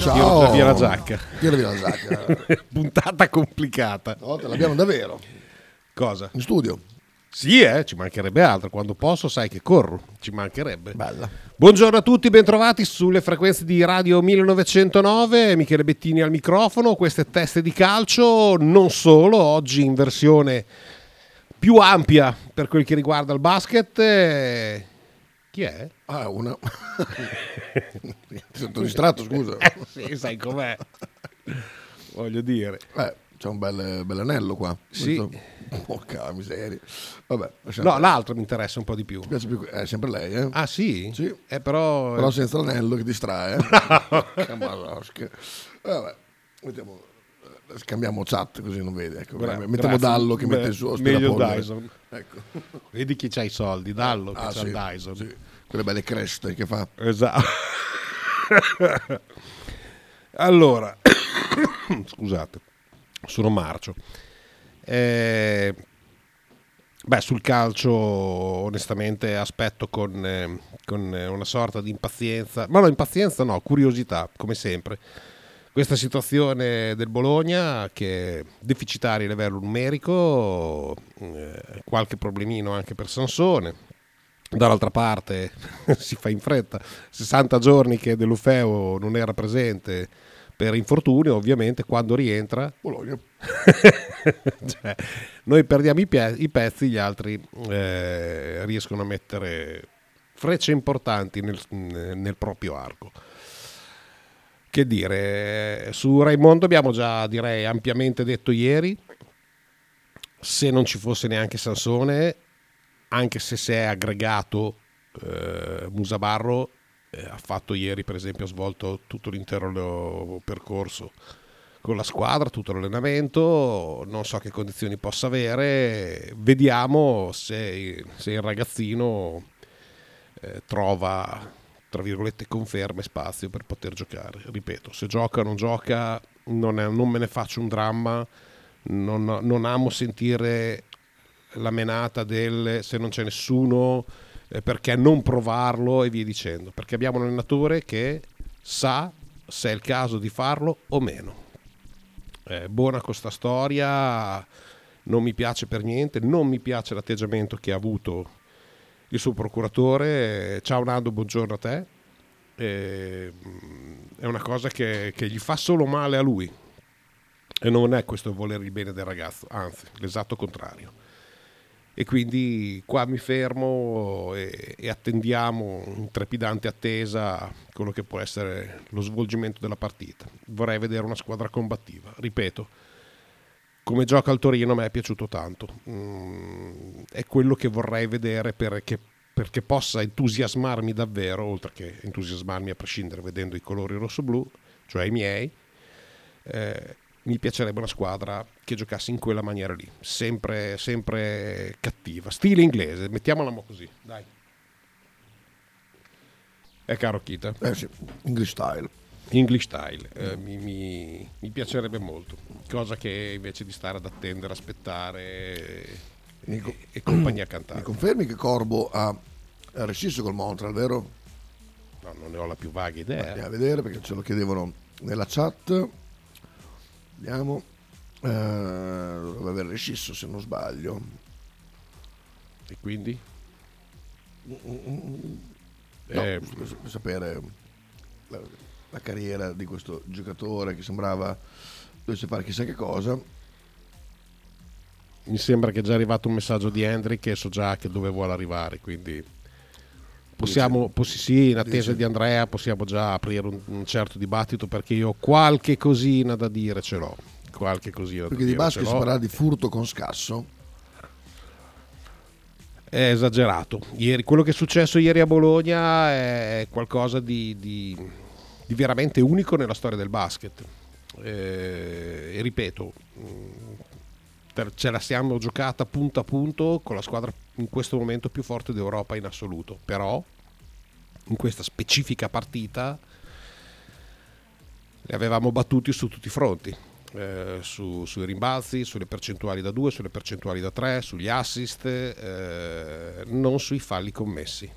Ciao. Tira via la giacca. Tira via la giacca. Puntata complicata. No, te l'abbiamo davvero. Cosa? In studio. Sì, eh, ci mancherebbe altro. Quando posso, sai che corro. Ci mancherebbe. Bella. Buongiorno a tutti, bentrovati sulle frequenze di Radio 1909. Michele Bettini al microfono. Queste teste di calcio, non solo, oggi in versione più ampia per quel che riguarda il basket. Eh, Chi è? Ah, una. Ti sento distratto, scusa. Eh, sì, sai com'è. Voglio dire. Eh, c'è un bel, bel anello qua. Sì. Porca miseria. Vabbè, No, l'altro mi interessa un po' di più. Mi piace più- È sempre lei, eh? Ah, sì? Sì. Eh, però... Però senza l'anello che distrae. eh. Che malosca. Vabbè, mettiamo, eh, scambiamo chat così non vede. Ecco. Gra- mettiamo grazie. Dallo che Beh, mette il suo meglio. Dyson. Ecco. Vedi chi c'ha i soldi, Dallo che Ah, c'ha sì, il Dyson. sì. Quelle belle creste che fa. Esatto. allora, scusate, sono marcio. Eh, beh, sul calcio, onestamente, aspetto con, eh, con, eh, una sorta di impazienza, ma no, impazienza no, curiosità, come sempre. Questa situazione del Bologna che è deficitaria a livello numerico, eh, qualche problemino anche per Sansone, Dall'altra parte si fa in fretta, 60 giorni che Delufeo non era presente per infortunio, ovviamente quando rientra Bologna. cioè, noi perdiamo i, pie- i pezzi, gli altri eh, riescono a mettere frecce importanti nel, nel proprio arco. Che dire, su Raimondo abbiamo già direi ampiamente detto ieri, se non ci fosse neanche Sansone, anche se si è aggregato eh, Musabarro, eh, ha fatto ieri per esempio, ha svolto tutto l'intero percorso con la squadra, tutto l'allenamento, non so che condizioni possa avere, vediamo se, se il ragazzino eh, trova, tra virgolette, conferme, spazio per poter giocare. Ripeto, se gioca o non gioca, non, è- non me ne faccio un dramma, non, non amo sentire la menata del se non c'è nessuno, eh, perché non provarlo e via dicendo, perché abbiamo un allenatore che sa se è il caso di farlo o meno. Eh, buona con sta storia, non mi piace per niente, non mi piace l'atteggiamento che ha avuto il suo procuratore. Ciao Nando, buongiorno a te. Eh, è una cosa che, che gli fa solo male a lui e non è questo volere il bene del ragazzo, anzi, l'esatto contrario. E quindi qua mi fermo e, e attendiamo in trepidante attesa quello che può essere lo svolgimento della partita. Vorrei vedere una squadra combattiva, ripeto. Come gioca il Torino a me è piaciuto tanto. Mm, è quello che vorrei vedere perché, perché possa entusiasmarmi davvero, oltre che entusiasmarmi a prescindere vedendo i colori rosso-blu, cioè i miei. Eh, mi piacerebbe una squadra che giocasse in quella maniera lì, sempre, sempre cattiva, stile inglese, mettiamola mo così, dai. È caro Kita, Eh sì, English style. English style, eh, mi, mi- mi piacerebbe molto, cosa che invece di stare ad attendere, aspettare Mi e, co- e compagnia Mi cantare. confermi che Corbo ha ha rescisso col Montreal, vero? No, non ne ho la più vaga idea. Andiamo a vedere perché ce lo chiedevano nella chat. Vediamo. Eh, dovrebbe aver rescisso se non sbaglio. E quindi? No, Eh, per, per sapere la, la carriera di questo giocatore che sembrava dovesse fare chissà che cosa. mi sembra che è già arrivato un messaggio di Hendrik e so già che dove vuole arrivare, quindi possiamo, possi- sì, in attesa Dice. di Andrea possiamo già aprire un, un certo dibattito perché io qualche cosina da dire ce l'ho. Qualche cosina Perché di basket si parla di furto con scasso. È esagerato. Ieri- quello che è successo ieri a Bologna è qualcosa di, di- di veramente unico nella storia del basket. Eh, e ripeto, ce la siamo giocata punto a punto con la squadra in questo momento più forte d'Europa in assoluto, però in questa specifica partita li avevamo battuti su tutti i fronti. Eh, su, sui rimbalzi, sulle percentuali da 2, sulle percentuali da 3, sugli assist, eh, non sui falli commessi.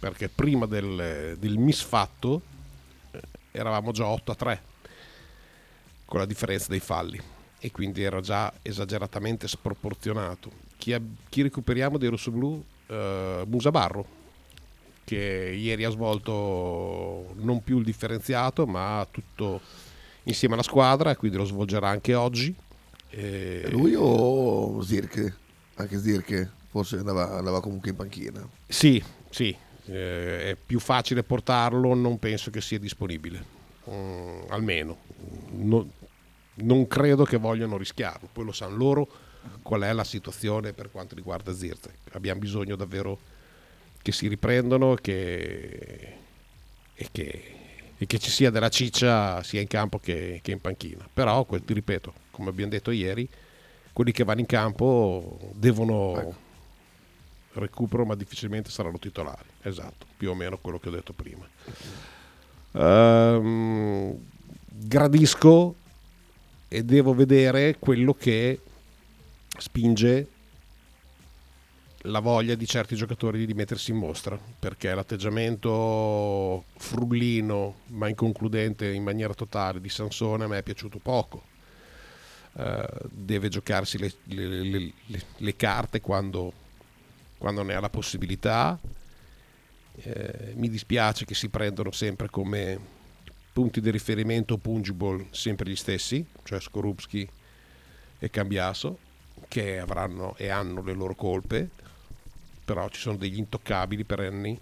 Perché prima del, del misfatto eh, eravamo già 8 a 3 con la differenza dei falli e quindi era già esageratamente sproporzionato. Chi, chi recuperiamo dei rossoblù? Uh, Musabarro, che ieri ha svolto non più il differenziato, ma tutto insieme alla squadra, quindi lo svolgerà anche oggi. E... Lui o Zirke? Anche Zirke forse andava, andava comunque in panchina. Sì, sì, eh, è più facile portarlo, non penso che sia disponibile, mm, almeno. No, non credo che vogliano rischiarlo, poi lo sanno loro qual è la situazione per quanto riguarda Zirze. Abbiamo bisogno davvero che si riprendano che, e, che, e, che, ci sia della ciccia sia in campo che, che in panchina. Però, ti ripeto, come abbiamo detto ieri, quelli che vanno in campo devono ecco. recupero, ma difficilmente saranno titolari. Esatto, più o meno quello che ho detto prima. Um, gradisco e devo vedere quello che spinge la voglia di certi giocatori di mettersi in mostra perché l'atteggiamento fruglino ma inconcludente in maniera totale di Sansone a me è piaciuto poco. Uh, deve giocarsi le, le, le, le carte quando, quando, ne ha la possibilità. Uh, mi dispiace che si prendono sempre come punti di riferimento pungible sempre gli stessi, cioè Skorupski e Cambiaso, che avranno e hanno le loro colpe, però ci sono degli intoccabili perenni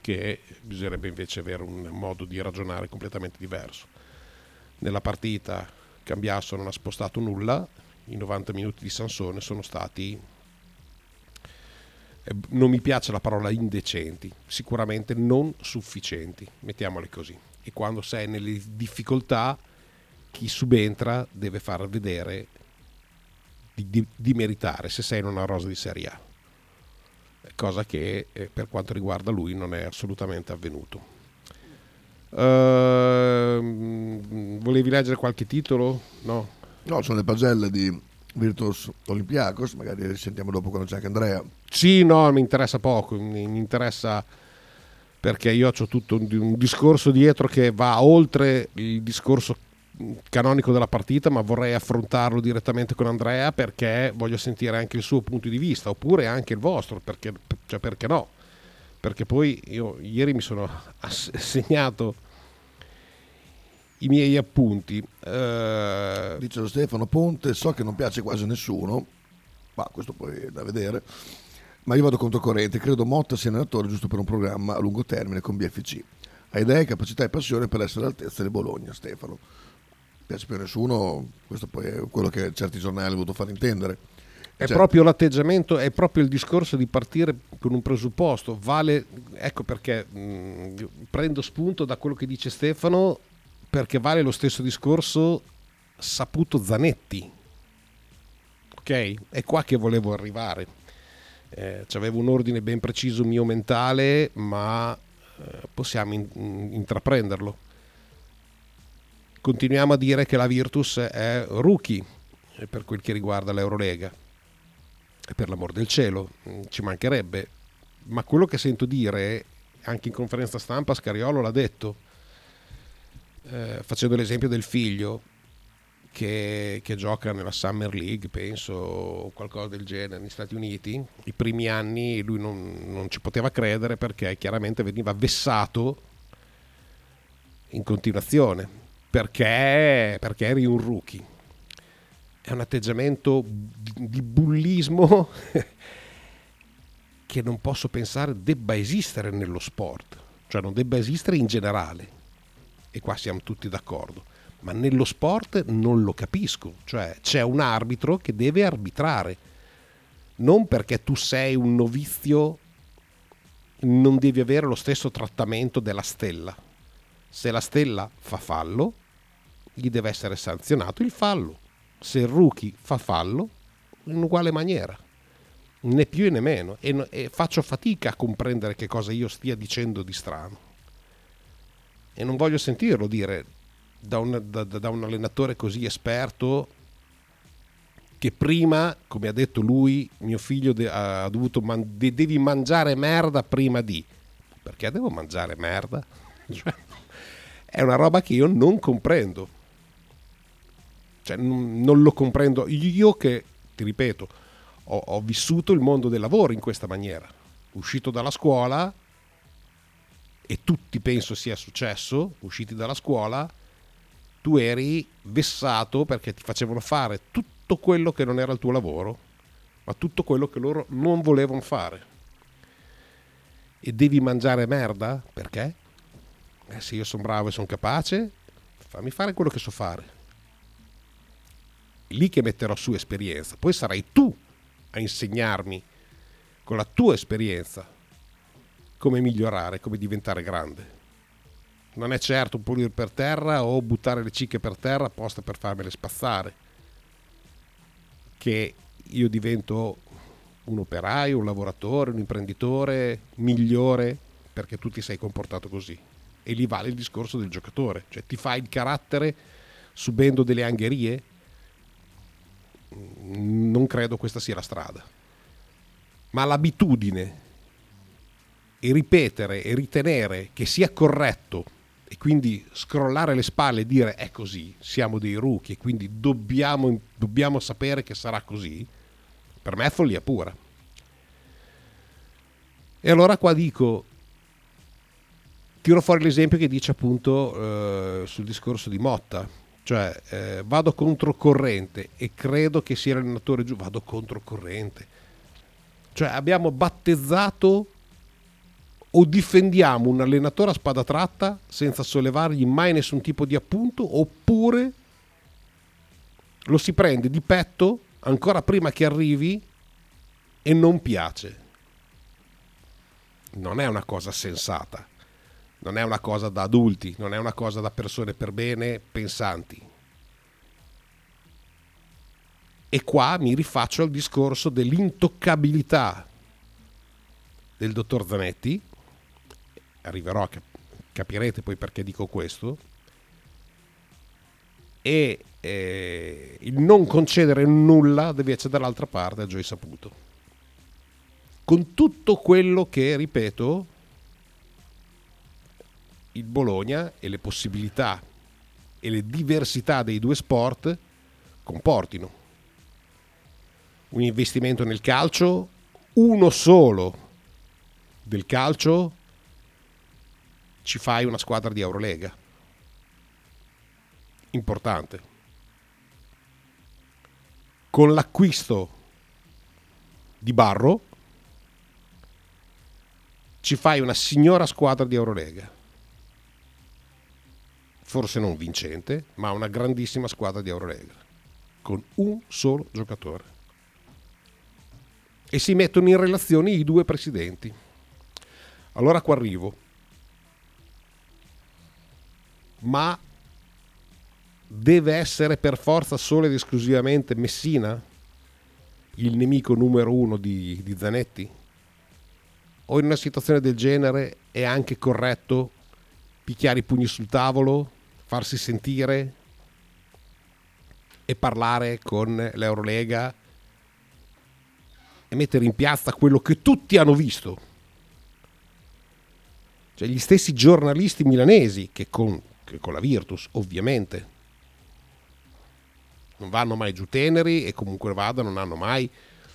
che bisognerebbe invece avere un modo di ragionare completamente diverso. Nella partita Cambiaso non ha spostato nulla, i 90 minuti di Sansone sono stati eh, non mi piace la parola indecenti, sicuramente non sufficienti, mettiamole così e quando sei nelle difficoltà chi subentra deve far vedere di, di, di meritare se sei in una rosa di Serie A cosa che eh, per quanto riguarda lui non è assolutamente avvenuto uh, volevi leggere qualche titolo? no? no, sono le pagelle di Virtus Olympiacos magari le sentiamo dopo quando c'è anche Andrea sì, no, mi interessa poco mi, mi interessa perché io ho tutto un, un discorso dietro che va oltre il discorso canonico della partita, ma vorrei affrontarlo direttamente con Andrea perché voglio sentire anche il suo punto di vista, oppure anche il vostro, perché, cioè perché no? Perché poi io ieri mi sono assegnato i miei appunti. Uh... Dice Stefano Ponte, so che non piace quasi a nessuno, ma questo poi è da vedere. Ma io vado controcorrente, credo Motta sia allenatore giusto per un programma a lungo termine con BFC. Ha idee, capacità e passione per essere all'altezza di Bologna, Stefano. Piace più a nessuno, questo poi è quello che certi giornali hanno voluto far intendere. È cioè, proprio l'atteggiamento, è proprio il discorso di partire con un presupposto. Vale, ecco perché mh, prendo spunto da quello che dice Stefano, perché vale lo stesso discorso saputo Zanetti. Ok? È qua che volevo arrivare eh, avevo un ordine ben preciso mio mentale, ma eh, possiamo in, intraprenderlo. Continuiamo a dire che la Virtus è rookie eh, per quel che riguarda l'Eurolega. E per l'amor del cielo, mm, ci mancherebbe. Ma quello che sento dire, anche in conferenza stampa, Scariolo l'ha detto, eh, facendo l'esempio del figlio, che, che, gioca nella Summer League, penso, o qualcosa del genere, negli Stati Uniti. I primi anni lui non, non ci poteva credere perché chiaramente veniva vessato in continuazione, perché, perché eri un rookie. È un atteggiamento di bullismo che non posso pensare debba esistere nello sport, cioè non debba esistere in generale. E qua siamo tutti d'accordo ma nello sport non lo capisco, cioè c'è un arbitro che deve arbitrare, non perché tu sei un novizio non devi avere lo stesso trattamento della stella, Se la stella fa fallo, gli deve essere sanzionato il fallo. Se il rookie fa fallo, in uguale maniera, né più né meno. E, e faccio fatica a comprendere che cosa io stia dicendo di strano. E non voglio sentirlo dire da un, da, da un allenatore così esperto che prima, come ha detto lui, mio figlio de- ha dovuto man- de- devi mangiare merda prima di. Perché devo mangiare merda? Cioè, è una roba che io non comprendo. Cioè, n- non lo comprendo. Io che, ti ripeto, ho, ho vissuto il mondo del lavoro in questa maniera. Uscito dalla scuola, e tutti penso sia successo, usciti dalla scuola, tu eri vessato perché ti facevano fare tutto quello che non era il tuo lavoro, ma tutto quello che loro non volevano fare. E devi mangiare merda? Perché? Eh, se io sono bravo e sono capace, fammi fare quello che so fare. È lì che metterò su esperienza. Poi sarai tu a insegnarmi con la tua esperienza come migliorare, come diventare grande. Non è certo pulire per terra o buttare le cicche per terra apposta per farmele spazzare. Che io divento un operaio, un lavoratore, un imprenditore migliore perché tu ti sei comportato così. E lì vale il discorso del giocatore, cioè ti fai il carattere subendo delle angherie? Non credo questa sia la strada. Ma l'abitudine e ripetere e ritenere che sia corretto e quindi scrollare le spalle e dire è così, siamo dei rookie e quindi dobbiamo, dobbiamo sapere che sarà così, per me è follia pura. E allora qua dico, tiro fuori l'esempio che dice appunto eh, sul discorso di Motta, cioè eh, vado controcorrente e credo che sia l'allenatore giù, vado controcorrente. Cioè abbiamo battezzato o difendiamo un allenatore a spada tratta senza sollevargli mai nessun tipo di appunto oppure lo si prende di petto ancora prima che arrivi e non piace. Non è una cosa sensata, non è una cosa da adulti, non è una cosa da persone per bene pensanti. E qua mi rifaccio al discorso dell'intoccabilità del dottor Zanetti, arriverò a cap- capirete poi perché dico questo, e eh, il non concedere nulla invece dall'altra parte a Joy Saputo. Con tutto quello che, ripeto, il Bologna e le possibilità e le diversità dei due sport comportino. Un investimento nel calcio, uno solo del calcio, ci fai una squadra di Eurolega. Importante. Con l'acquisto di Barro ci fai una signora squadra di Eurolega. Forse non vincente, ma una grandissima squadra di Eurolega. Con un solo giocatore. E si mettono in relazione i due presidenti. Allora qua arrivo. Ma deve essere per forza solo ed esclusivamente Messina il nemico numero uno di, di Zanetti? O in una situazione del genere è anche corretto picchiare i pugni sul tavolo, farsi sentire e parlare con l'Eurolega e mettere in piazza quello che tutti hanno visto? Cioè gli stessi giornalisti milanesi che con con la Virtus, ovviamente. Non vanno mai giù teneri e comunque vadano non hanno mai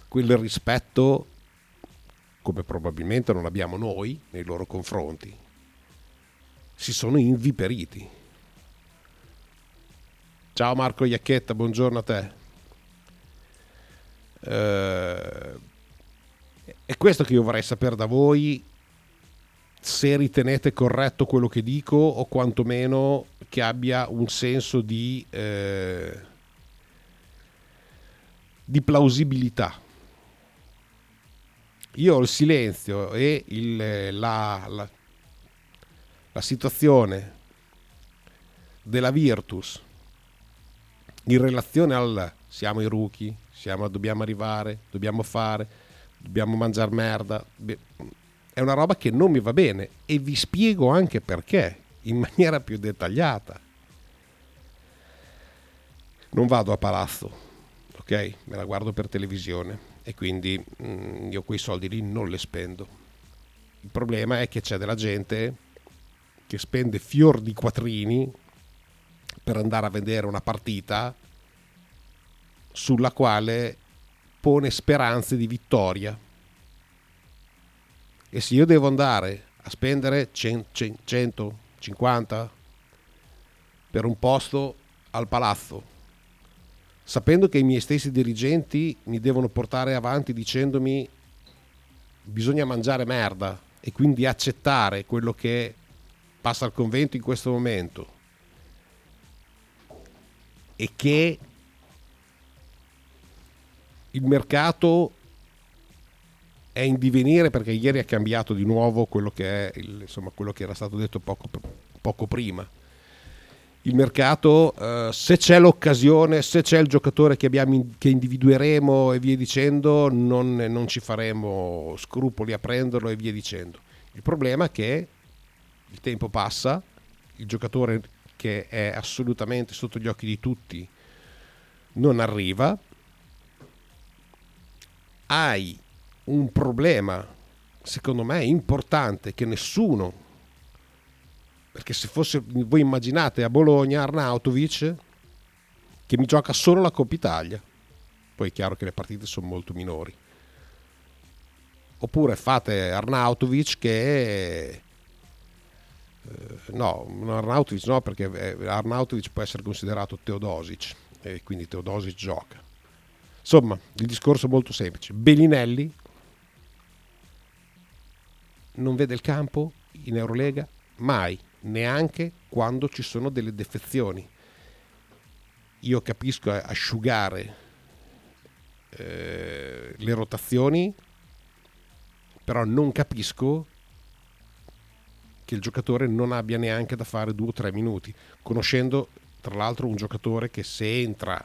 quel rispetto come probabilmente non abbiamo noi nei loro confronti. Si sono inviperiti. Ciao Marco Iacchetta, buongiorno a te. Eh, è questo che io vorrei sapere da voi se ritenete corretto quello che dico o quantomeno che abbia un senso di, eh, di plausibilità. Io ho il silenzio e il, la, la, la situazione della Virtus in relazione al siamo i rookie, siamo, dobbiamo arrivare, dobbiamo fare, dobbiamo mangiare merda, è una roba che non mi va bene e vi spiego anche perché in maniera più dettagliata. Non vado a palazzo, ok? Me la guardo per televisione e quindi mm, io quei soldi lì non le spendo. Il problema è che c'è della gente che spende fior di quattrini per andare a vedere una partita sulla quale pone speranze di vittoria e se io devo andare a spendere 150 per un posto al palazzo, sapendo che i miei stessi dirigenti mi devono portare avanti dicendomi bisogna mangiare merda e quindi accettare quello che passa al convento in questo momento e che il mercato è in divenire perché ieri è cambiato di nuovo quello che, è insomma, quello che era stato detto poco, poco prima. Il mercato, eh, se c'è l'occasione, se c'è il giocatore che, abbiamo, che individueremo e via dicendo, non, non ci faremo scrupoli a prenderlo e via dicendo. Il problema è che il tempo passa, il giocatore che è assolutamente sotto gli occhi di tutti non arriva, hai un problema, secondo me, importante che nessuno, perché se fosse, voi immaginate a Bologna Arnautovic che mi gioca solo la Coppa Italia, poi è chiaro che le partite sono molto minori, oppure fate Arnautovic che... Eh, no, Arnautovic no, perché eh, Arnautovic può essere considerato Teodosic e quindi Teodosic gioca. Insomma, il discorso è molto semplice. Bellinelli non vede il campo in Eurolega mai, neanche quando ci sono delle defezioni. Io capisco asciugare eh, le rotazioni, però non capisco che il giocatore non abbia neanche da fare due o tre minuti, conoscendo tra l'altro un giocatore che se entra,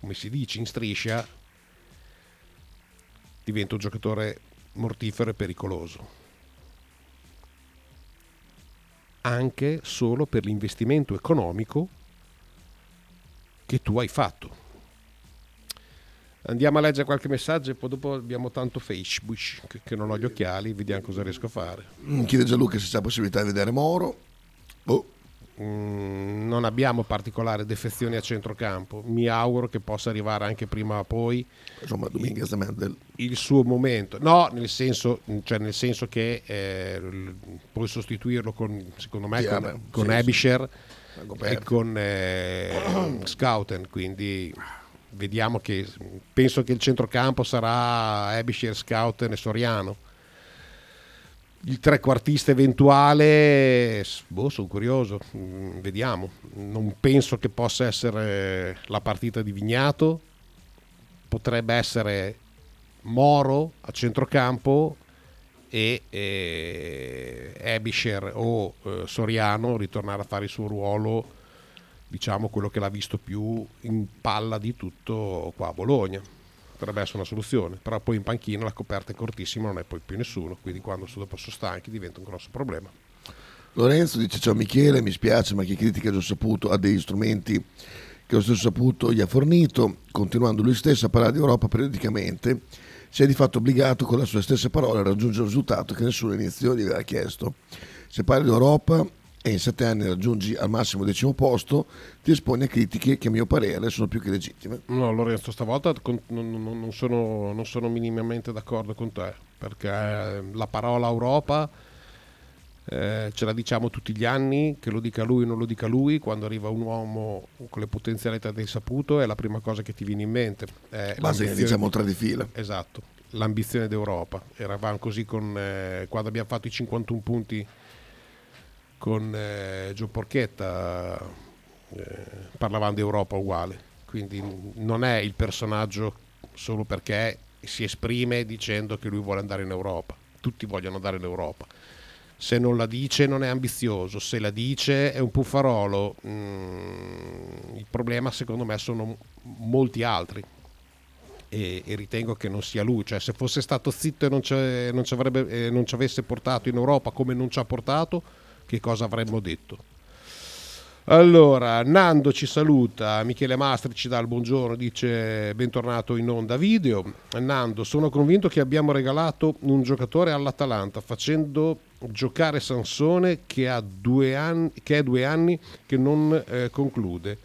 come si dice, in striscia, diventa un giocatore mortifero e pericoloso. Anche solo per l'investimento economico che tu hai fatto. Andiamo a leggere qualche messaggio e poi dopo abbiamo tanto Facebook che non ho gli occhiali, vediamo cosa riesco a fare. Chiede Gianluca se c'è possibilità di vedere Moro. Oh. Mm, non abbiamo particolari defezioni a centrocampo. Mi auguro che possa arrivare anche prima o poi Insomma, Dominguez il, il suo momento. No, nel senso, cioè nel senso che eh, puoi sostituirlo con, secondo me, yeah, con, con sì, Abisher sì. e con eh, Scouten. Quindi vediamo che penso che il centrocampo sarà Abisher, Scouten e Soriano il trequartista eventuale, boh, sono curioso, mm, vediamo. Non penso che possa essere la partita di Vignato, potrebbe essere Moro a centrocampo e, e o eh, Soriano ritornare a fare il suo ruolo, diciamo quello che l'ha visto più in palla di tutto qua a Bologna potrebbe essere una soluzione, però poi in panchina la coperta è cortissima, non è poi più nessuno, quindi quando dopo sono stanchi diventa un grosso problema. Lorenzo dice ciao Michele, mi spiace ma chi critica già saputo ha degli strumenti che lo stesso saputo gli ha fornito, continuando lui stesso a parlare di Europa periodicamente, si è di fatto obbligato con le sue stesse parole a raggiungere il risultato che nessuno all'inizio gli aveva chiesto. Se parli di Europa e in sette anni raggiungi al massimo decimo posto, ti esponi a critiche che a mio parere sono più che legittime. No, Lorenzo, stavolta non sono, non sono minimamente d'accordo con te, perché la parola Europa eh, ce la diciamo tutti gli anni, che lo dica lui o non lo dica lui, quando arriva un uomo con le potenzialità del saputo è la prima cosa che ti viene in mente. Eh, Base diciamo tre di fila. Esatto, l'ambizione d'Europa. Eravamo così con, eh, quando abbiamo fatto i 51 punti con eh, Gio Porchetta eh, parlavamo di Europa uguale, quindi non è il personaggio solo perché si esprime dicendo che lui vuole andare in Europa, tutti vogliono andare in Europa, Se non la dice non è ambizioso, se la dice è un puffarolo. Mm, il problema secondo me sono molti altri e, e, ritengo che non sia lui. Cioè, se fosse stato zitto e non ci, avrebbe, eh, non ci avesse portato in Europa come non ci ha portato, che cosa avremmo detto? Allora, Nando ci saluta, Michele Mastri ci dà il buongiorno, dice bentornato in onda video. Nando, sono convinto che abbiamo regalato un giocatore all'Atalanta facendo giocare Sansone che ha due anni che, due anni che non eh, conclude.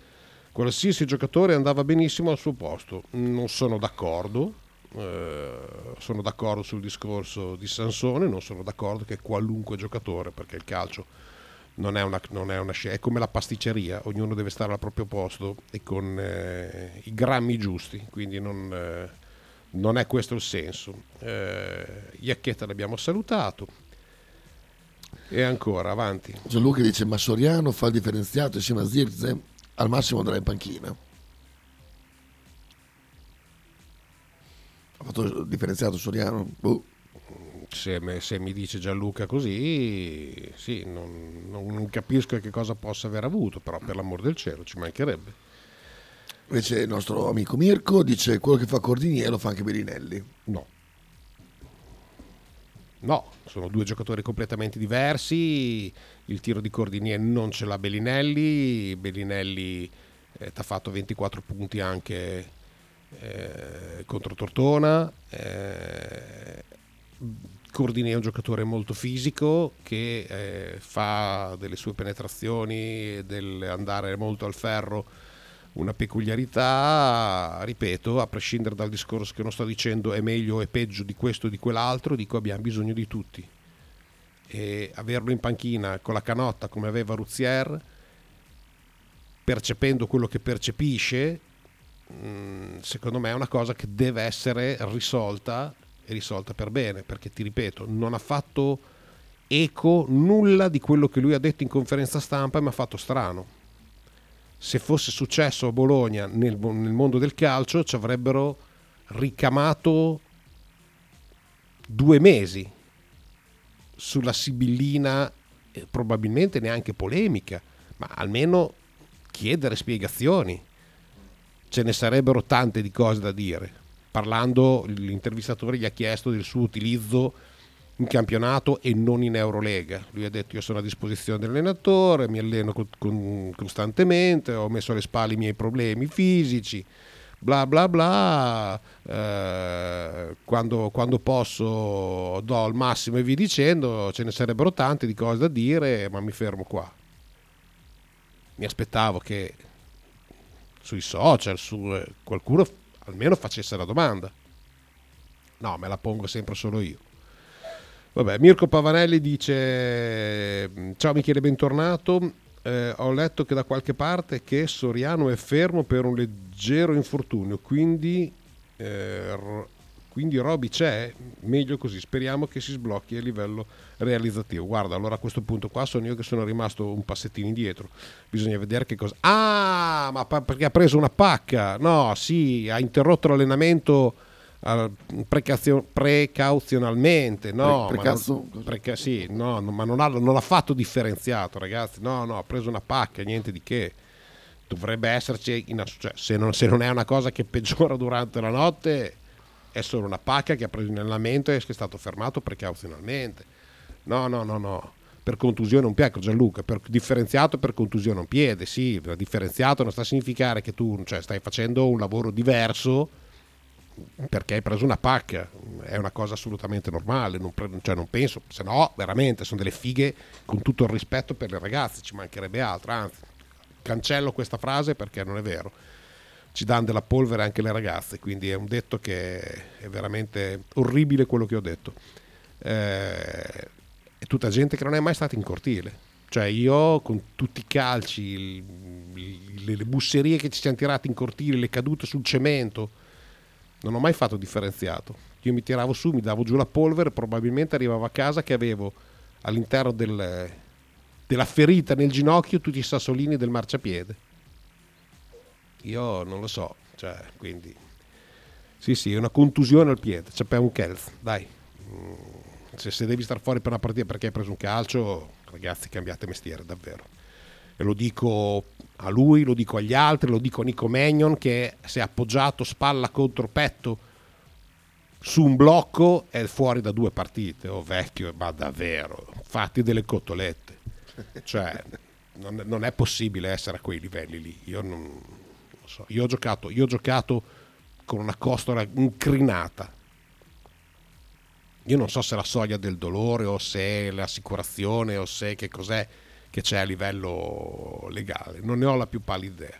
Qualsiasi giocatore andava benissimo al suo posto. Non sono d'accordo, eh, sono d'accordo sul discorso di Sansone, non sono d'accordo che qualunque giocatore, perché il calcio non è una, non è una è come la pasticceria, ognuno deve stare al proprio posto e con eh, i grammi giusti, quindi non, eh, non, è questo il senso. Eh, Iacchetta l'abbiamo salutato. E ancora, avanti. Gianluca dice, ma Soriano fa il differenziato insieme a Zirze, al massimo andrà in panchina. Ha fatto il differenziato Soriano? Uh se, se, mi dice Gianluca così, sì, non, non, capisco che cosa possa aver avuto, però per l'amor del cielo ci mancherebbe. Invece il nostro amico Mirko dice quello che fa Cordinier lo fa anche Bellinelli. No. No, sono due giocatori completamente diversi. Il tiro di Cordinier non ce l'ha Bellinelli. Bellinelli eh, ti ha fatto 24 punti anche eh, contro Tortona. Eh, Cordini è un giocatore molto fisico che eh, fa delle sue penetrazioni, dell'andare molto al ferro, una peculiarità, ripeto, a prescindere dal discorso che non sto dicendo è meglio e peggio di questo o di quell'altro, dico abbiamo bisogno di tutti. E averlo in panchina con la canotta come aveva Ruzier, percependo quello che percepisce, secondo me è una cosa che deve essere risolta e risolta per bene, perché ti ripeto, non ha fatto eco nulla di quello che lui ha detto in conferenza stampa e mi ha fatto strano. Se fosse successo a Bologna nel, nel mondo del calcio ci avrebbero ricamato due mesi sulla sibillina, eh, probabilmente neanche polemica, ma almeno chiedere spiegazioni. Ce ne sarebbero tante di cose da dire parlando l'intervistatore gli ha chiesto del suo utilizzo in campionato e non in Eurolega. Lui ha detto io sono a disposizione dell'allenatore, mi alleno con, con, costantemente, ho messo alle spalle i miei problemi fisici, bla bla bla, eh, quando, quando, posso do il massimo e vi dicendo, ce ne sarebbero tante di cose da dire, ma mi fermo qua. Mi aspettavo che sui social, su, eh, qualcuno almeno facesse la domanda. No, me la pongo sempre solo io. Vabbè, Mirko Pavanelli dice: Ciao Michele, bentornato. Eh, ho letto che da qualche parte che Soriano è fermo per un leggero infortunio, quindi eh, quindi Roby c'è, meglio così, speriamo che si sblocchi a livello realizzativo. Guarda, allora a questo punto qua sono io che sono rimasto un passettino indietro, bisogna vedere che cosa... Ah, ma perché ha preso una pacca? No, sì, ha interrotto l'allenamento uh, precazio- precauzionalmente, no, Pre- precazzo? Ma non, preca- sì, no, ma non, ha, non ha fatto differenziato, ragazzi, no, no, ha preso una pacca, niente di che dovrebbe esserci, in, cioè, se, non, se, non, è una cosa che peggiora durante la notte, è solo una pacca che ha preso in allenamento e che è stato fermato precauzionalmente. No, no, no, no. Per contusione un piede, Gianluca, per differenziato per contusione un piede, sì, differenziato non sta a significare che tu cioè, stai facendo un lavoro diverso perché hai preso una pacca, è una cosa assolutamente normale, non, pre- cioè, non penso, se no veramente sono delle fighe con tutto il rispetto per le ragazze, ci mancherebbe altro, anzi cancello questa frase perché non è vero ci danno della polvere anche le ragazze, quindi è un detto che è veramente orribile quello che ho detto. Eh, è tutta gente che non è mai stata in cortile. Cioè io con tutti i calci, il, le busserie che ci siamo tirate in cortile, le cadute sul cemento, non ho mai fatto differenziato. Io mi tiravo su, mi davo giù la polvere, probabilmente arrivavo a casa che avevo all'interno del, della ferita nel ginocchio tutti i sassolini del marciapiede io non lo so, cioè, quindi... Sì, sì, una contusione al piede, c'è un Kelz, dai. Mm, se, se devi star fuori per una partita perché hai preso un calcio, ragazzi, cambiate mestiere davvero. E lo dico a lui, lo dico agli altri, lo dico a Nico Magnon che si è appoggiato spalla contro petto su un blocco è fuori da due partite. Oh vecchio, ma davvero, fatti delle cotolette. Cioè, non, non è possibile essere a quei livelli lì. Io non so. Io ho giocato, io ho giocato con una costola incrinata. Io non so se la soglia del dolore o se l'assicurazione o se che cos'è che c'è a livello legale. Non ne ho la più pallida idea.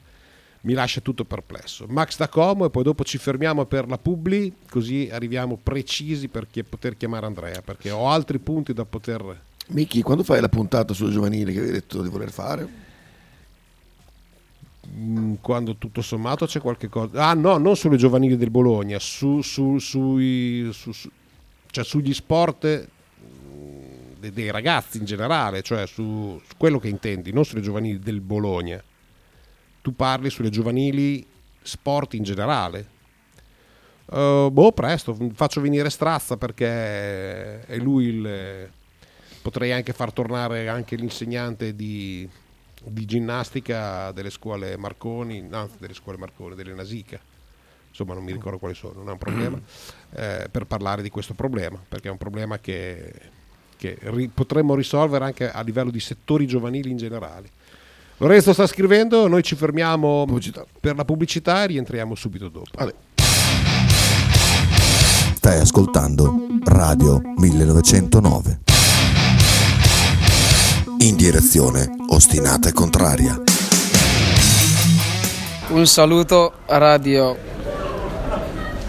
Mi lascia tutto perplesso. Max da Como e poi dopo ci fermiamo per la Publi, così arriviamo precisi per poter chiamare Andrea, perché ho altri punti da poter... Miki, quando fai la puntata sul giovanile che avevi detto di voler fare? Mm, quando tutto sommato c'è qualche cosa. Ah, no, non sulle giovanili del Bologna, su, su, sui, su, cioè sugli sport mm, dei, ragazzi in generale, cioè su, su, quello che intendi, non sulle giovanili del Bologna. Tu parli sulle giovanili sport in generale. Uh, boh, presto, faccio venire Strazza perché è lui il. Potrei anche far tornare anche l'insegnante di, di ginnastica delle scuole Marconi, anzi delle scuole Marconi, delle Nasica, insomma non mi ricordo quali sono, non è un problema, eh, per parlare di questo problema, perché è un problema che, che ri- potremmo risolvere anche a livello di settori giovanili in generale. Lorenzo sta scrivendo, noi ci fermiamo pubblicità. per la pubblicità e rientriamo subito dopo. Vale. Stai ascoltando Radio 1909 in direzione ostinata e contraria. Un saluto a Radio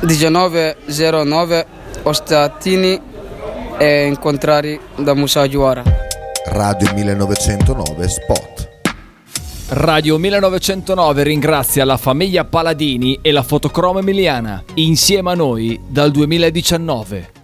1909 Ostatini e incontrari da Musa Giuara. Radio 1909 Spot. Radio 1909 ringrazia la famiglia Paladini e la fotocromo emiliana, insieme a noi dal 2019.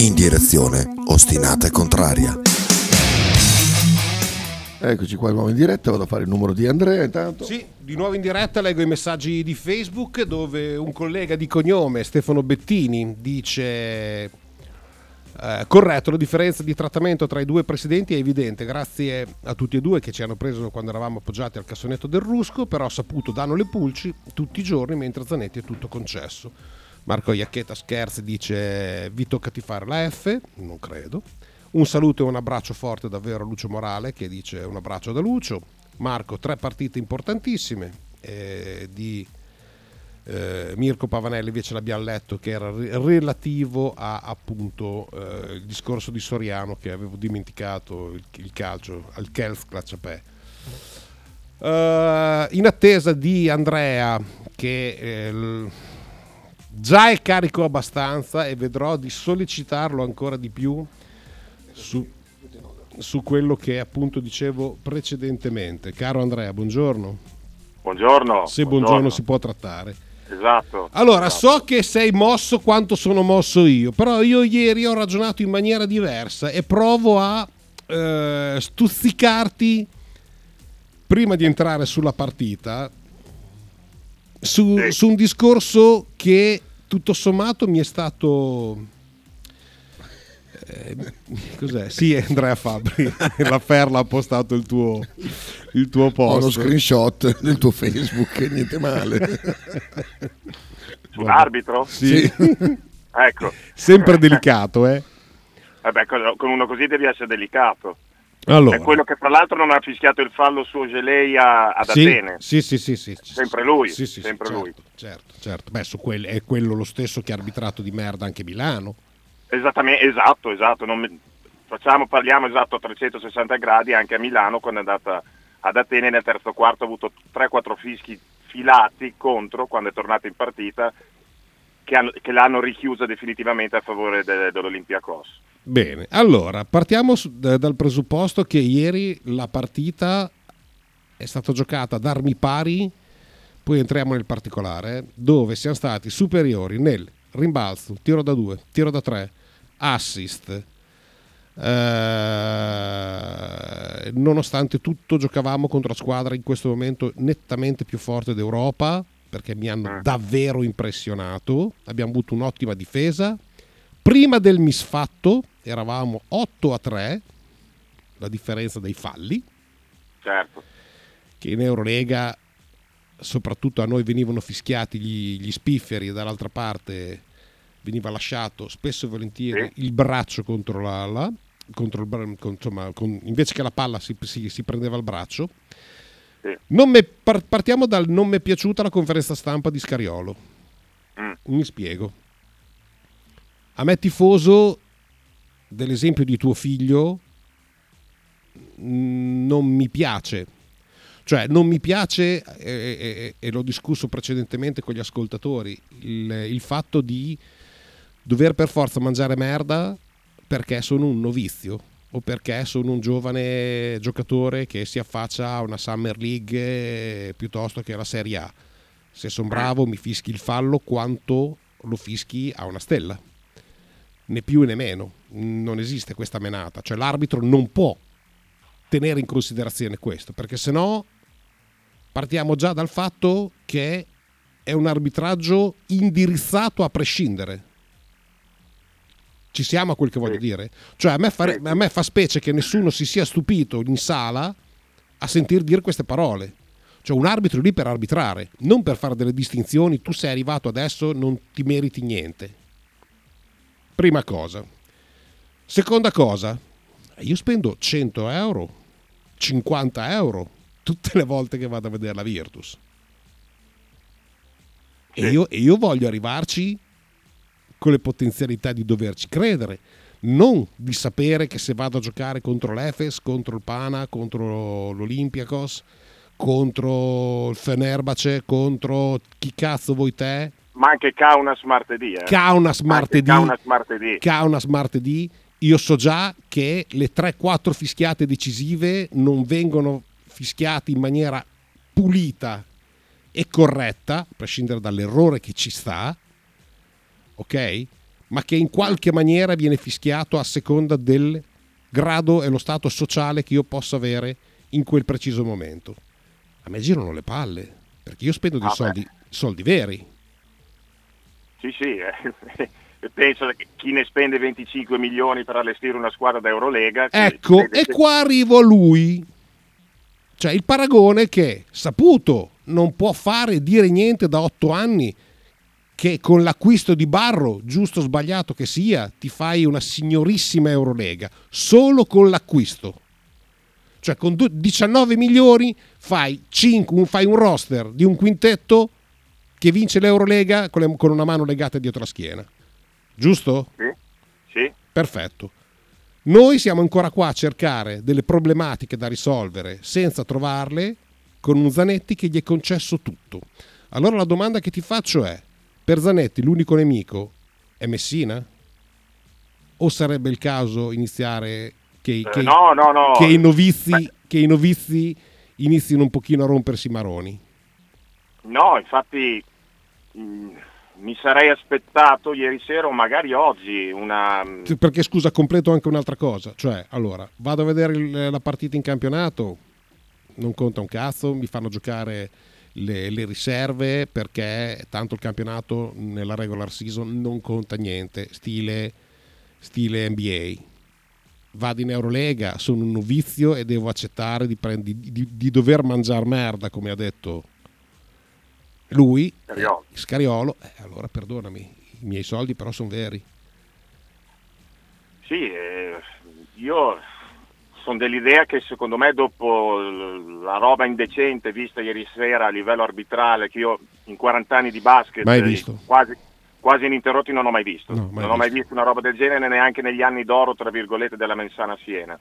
In direzione ostinata e contraria. Eccoci qua di nuovo in diretta, vado a fare il numero di Andrea intanto. Sì, di nuovo in diretta leggo i messaggi di Facebook dove un collega di cognome, Stefano Bettini, dice eh, corretto, la differenza di trattamento tra i due presidenti è evidente, grazie a tutti e due che ci hanno preso quando eravamo appoggiati al cassonetto del Rusco, però ha saputo danno le pulci tutti i giorni mentre Zanetti è tutto concesso. Marco Iacchetta scherzi dice vi toccati fare la F, non credo. Un saluto e un abbraccio forte davvero a Lucio Morale che dice un abbraccio da Lucio. Marco, tre partite importantissime eh, di eh, Mirko Pavanelli invece l'abbiamo letto che era re- relativo a appunto eh, il discorso di Soriano che avevo dimenticato il, il calcio al Kelf Claciapè. Uh, in attesa di Andrea che eh, l- già è carico abbastanza e vedrò di sollecitarlo ancora di più su, su quello che appunto dicevo precedentemente. Caro Andrea, buongiorno. Buongiorno. Se buongiorno, si può trattare. Esatto. Allora, esatto. so che sei mosso quanto sono mosso io, però io ieri ho ragionato in maniera diversa e provo a eh, stuzzicarti prima di entrare sulla partita su, Sì. su un discorso che tutto sommato mi è stato eh, cos'è? Sì, Andrea Fabri, la Ferla ha postato il tuo, il tuo Ho post. uno screenshot del tuo Facebook, niente male. Sull'arbitro? Sì. Ecco. Sempre delicato, eh? Vabbè, con con uno così devi essere delicato. Allora, È quello che fra l'altro non ha fischiato il fallo su Gelei a- ad sì, Atene. sì, sì, sì, sì. Sempre lui, Sì, sì, sempre certo, lui. Certo, certo. Beh, su quel- è quello lo stesso che ha arbitrato di merda anche Milano. Esattamente, esatto, esatto. non mi- facciamo, parliamo esatto a 360 gradi anche a Milano quando è andata ad Atene nel terzo quarto ha avuto 3-4 fischi filati contro quando è tornato in partita che, hanno- che l'hanno richiusa definitivamente a favore de- dell'Olympiacos. Bene, allora partiamo su- da- dal presupposto che ieri la partita è stata giocata ad armi pari, poi entriamo nel particolare, dove siamo stati superiori nel rimbalzo, tiro da due, tiro da tre, assist. Eh, nonostante tutto giocavamo contro la squadra in questo momento nettamente più forte d'Europa perché mi hanno davvero impressionato abbiamo avuto un'ottima difesa prima del misfatto eravamo 8 a 3 la differenza dei falli Certo. che in Eurolega soprattutto a noi venivano fischiati gli, gli spifferi e dall'altra parte veniva lasciato spesso e volentieri il braccio contro l'ala contro il insomma, con- invece che la palla si, si- si prendeva il braccio Sì. par- partiamo dal non mi è piaciuta la conferenza stampa di Scariolo Mm. mi spiego a me tifoso dell'esempio di tuo figlio non mi piace. Cioè non mi piace eh, eh, e l'ho discusso precedentemente con gli ascoltatori il, il fatto di dover per forza mangiare merda perché sono un novizio o perché sono un giovane giocatore che si affaccia a una Summer League piuttosto che alla Serie A. Se sono bravo mi fischi il fallo quanto lo fischi a una stella né più né meno non esiste questa menata cioè l'arbitro non può tenere in considerazione questo perché se no partiamo già dal fatto che è un arbitraggio indirizzato a prescindere. Ci siamo a quel che voglio dire? Cioè a me, fa, a me fa specie che nessuno si sia stupito in sala a sentir dire queste parole. Cioè un arbitro è lì per arbitrare, non per fare delle distinzioni, tu sei arrivato adesso, non ti meriti niente. Prima cosa. Seconda cosa, io spendo 100 euro, 50 euro tutte le volte che vado a vedere la Virtus. E io, e io voglio arrivarci con le potenzialità di doverci credere, non di sapere che se vado a giocare contro l'Efes, contro il Pana, contro l'Olympiakos, contro il Fenerbace, contro chi cazzo vuoi te. Ma anche Kaunas martedì. Eh. Kaunas martedì. Kaunas martedì. Kaunas martedì. Io so già che le 3-4 fischiate decisive non vengono fischiate in maniera pulita e corretta, a prescindere dall'errore che ci sta, ok? Ma che in qualche maniera viene fischiato a seconda del grado e lo stato sociale che io possa avere in quel preciso momento. A me girano le palle, perché io spendo dei soldi, soldi veri. Sì, sì. eh. Penso che chi ne spende 25 milioni per allestire una squadra da Eurolega. Ecco, e qua arrivo a lui. Cioè il paragone che, saputo, non può fare e dire niente da otto anni, che con l'acquisto di Barro, giusto o sbagliato che sia, ti fai una signorissima Eurolega, solo con l'acquisto. Cioè con du- 19 milioni fai, cinque- un- fai un roster di un quintetto che vince l'Eurolega con, le- con una mano legata dietro la schiena. Giusto? Sì, sì. Perfetto. Noi siamo ancora qua a cercare delle problematiche da risolvere senza trovarle con un Zanetti che gli è concesso tutto. Allora la domanda che ti faccio è, per Zanetti l'unico nemico è Messina? O sarebbe il caso iniziare che, che- Eh, no, no, no. che i novizi, che i novizi inizino un pochino a rompersi i maroni? No, infatti mi sarei aspettato ieri sera o magari oggi una... Perché scusa, completo anche un'altra cosa. Cioè, allora, vado a vedere il- la partita in campionato, non conta un cazzo, mi fanno giocare le, le riserve perché tanto il campionato nella regular season non conta niente, stile, stile NBA. Vado in Eurolega, sono un novizio e devo accettare di, prend- di- di- di dover mangiare merda, come ha detto lui, Scariolo. Scariolo. Eh, allora perdonami, i miei soldi però sono veri. Sì, eh, io sono dell'idea che secondo me dopo la roba indecente vista ieri sera a livello arbitrale, che io in 40 anni di basket eh, visto. quasi, quasi ininterrotti non ho mai visto. No, mai non ho mai visto. visto una roba del genere neanche negli anni d'oro, tra virgolette, della Mensana Siena.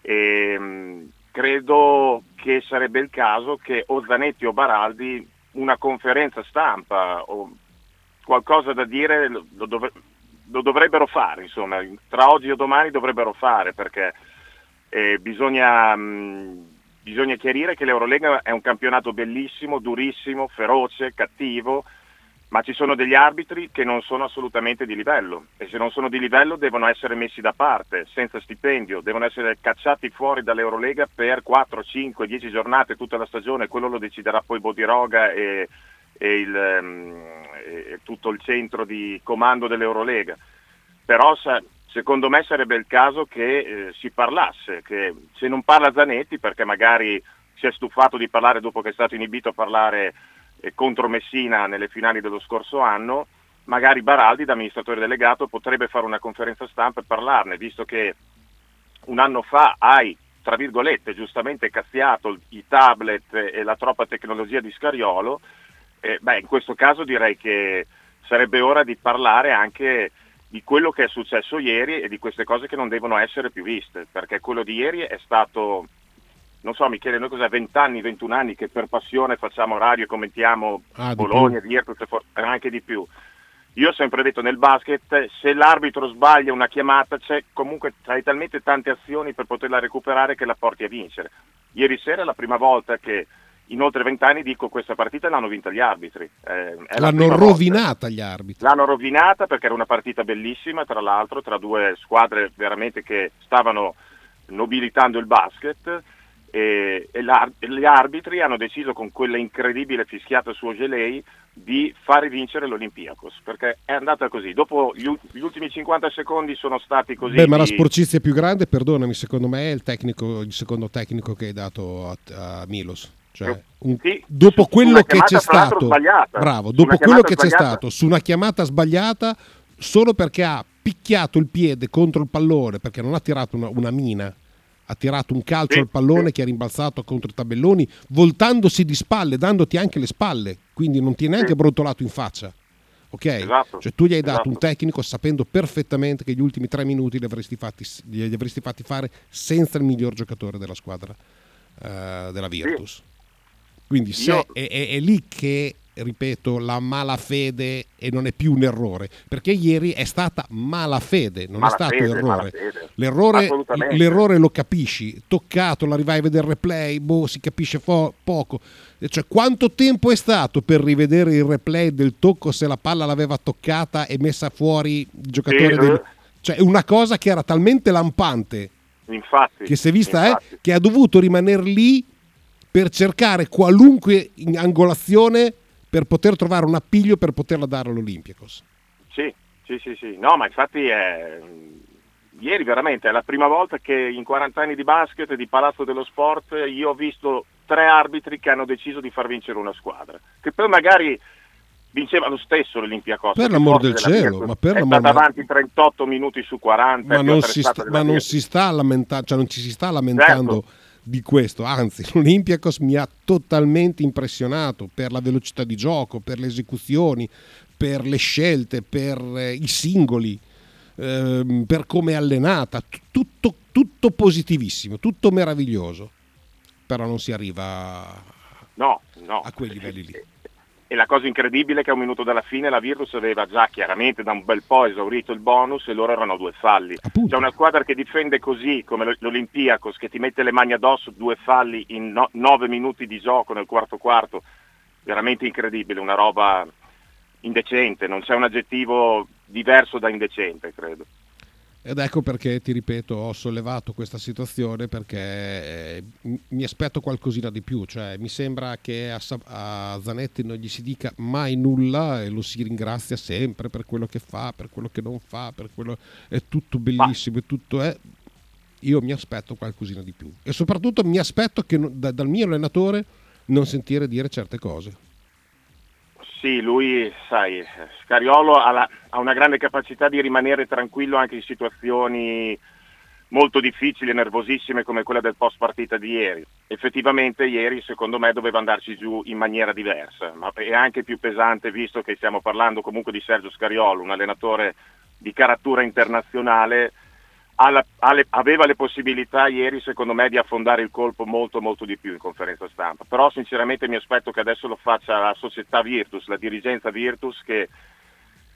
E, mh, credo che sarebbe il caso che o Zanetti o Baraldi una conferenza stampa o qualcosa da dire lo, dovre- lo dovrebbero fare, insomma, tra oggi e domani dovrebbero fare perché eh, bisogna, mh, bisogna chiarire che l'Eurolega è un campionato bellissimo, durissimo, feroce, cattivo, ma ci sono degli arbitri che non sono assolutamente di livello. E se non sono di livello devono essere messi da parte, senza stipendio, devono essere cacciati fuori dall'Eurolega per 4, 5, 10 giornate tutta la stagione, quello lo deciderà poi Bodiroga e, e il, ehm, e tutto il centro di comando dell'Eurolega. Però sa- secondo me sarebbe il caso che eh, si parlasse, che se non parla Zanetti perché magari si è stufato di parlare dopo che è stato inibito a parlare contro Messina nelle finali dello scorso anno, magari Baraldi da amministratore delegato potrebbe fare una conferenza stampa e parlarne, visto che un anno fa hai, tra virgolette, giustamente cazziato i tablet e la troppa tecnologia di Scariolo, eh, beh, in questo caso direi che sarebbe ora di parlare anche di quello che è successo ieri e di queste cose che non devono essere più viste, perché quello di ieri è stato, non so Michele, noi cos'è, 20 anni, 21 anni che per passione facciamo radio e commentiamo Ah, Bologna, Virtus, For- anche di più. Io ho sempre detto nel basket, se l'arbitro sbaglia una chiamata, c'è comunque hai talmente tante azioni per poterla recuperare che la porti a vincere. Ieri sera è la prima volta che in oltre vent'anni dico questa partita l'hanno vinta gli arbitri. Eh, è la L'hanno prima volta. rovinata gli arbitri. L'hanno rovinata perché era una partita bellissima, tra l'altro, tra due squadre veramente che stavano nobilitando il basket e, e gli arbitri hanno deciso con quella incredibile fischiata su Ogelei di fare vincere l'Olympiakos perché è andata così dopo gli, gli ultimi 50 secondi sono stati così Beh, ma la sporcizia più grande, perdonami, secondo me è il, tecnico, il secondo tecnico che hai dato a, a Milos. Cioè, un- Sì, dopo quello che c'è stato, bravo, dopo quello che c'è sbagliata. stato su una chiamata sbagliata solo perché ha picchiato il piede contro il pallone, perché non ha tirato una, una mina, ha tirato un calcio Sì, al pallone sì. che è rimbalzato contro i tabelloni, voltandosi di spalle, dandoti anche le spalle, quindi non ti è neanche Sì. brontolato in faccia. Ok? Esatto, Cioè tu gli hai dato esatto. un tecnico sapendo perfettamente che gli ultimi tre minuti li avresti fatti, li avresti fatti fare senza il miglior giocatore della squadra eh, della Virtus. Quindi se Io- è, è- è lì che, ripeto, la malafede e non è più un errore, perché ieri è stata malafede, non è stato Malafede, errore. malafede. L'errore, l'errore lo capisci, toccato, la rivai a vedere il replay, boh, si capisce fo- poco. Cioè, quanto tempo è stato per rivedere il replay del tocco se la palla l'aveva toccata e messa fuori il giocatore? Sì, del- eh. Cioè, una cosa che era talmente lampante infatti che si è vista, eh, che ha dovuto rimanere lì per cercare qualunque angolazione per poter trovare un appiglio per poterla dare all'Olympiakos. Sì, sì, sì, sì. No, ma infatti è... ieri veramente è la prima volta che in 40 anni di basket di Palazzo dello Sport io ho visto tre arbitri che hanno deciso di far vincere una squadra, che poi magari vinceva lo stesso l'Olympiakos. Per l'amor del cielo, ma per è l'amor- avanti 38 minuti su 40. Ma non, si sta, ma non si sta lamentando, cioè non ci si sta lamentando Certo. Di questo, anzi l'Olympiakos mi ha totalmente impressionato per la velocità di gioco, per le esecuzioni, per le scelte, per eh, i singoli, ehm, per come è allenata, tutto, tutto positivissimo, tutto meraviglioso, però non si arriva No, no. a quei livelli lì. E la cosa incredibile è che a un minuto dalla fine la Virtus aveva già chiaramente da un bel po' esaurito il bonus e loro erano due falli. C'è una squadra che difende così come l- l'Olympiakos che ti mette le mani addosso, due falli in no- nove minuti di gioco nel quarto quarto, veramente incredibile, una roba indecente, non c'è un aggettivo diverso da indecente, credo. Ed ecco perché, ti ripeto, ho sollevato questa situazione perché eh, mi aspetto qualcosina di più, cioè mi sembra che a, Zanetti non gli si dica mai nulla e lo si ringrazia sempre per quello che fa, per quello che non fa, per quello è tutto bellissimo, è tutto è... Io mi aspetto qualcosina di più. E soprattutto mi aspetto che dal mio allenatore non sentire dire certe cose. Sì, lui, sai, Scariolo ha, la- ha una grande capacità di rimanere tranquillo anche in situazioni molto difficili e nervosissime come quella del post partita di ieri. Effettivamente ieri secondo me doveva andarci giù in maniera diversa, ma è anche più pesante visto che stiamo parlando comunque di Sergio Scariolo, un allenatore di caratura internazionale, ha la- ha le- aveva le possibilità ieri secondo me di affondare il colpo molto molto di più in conferenza stampa, però sinceramente mi aspetto che adesso lo faccia la società Virtus, la dirigenza Virtus che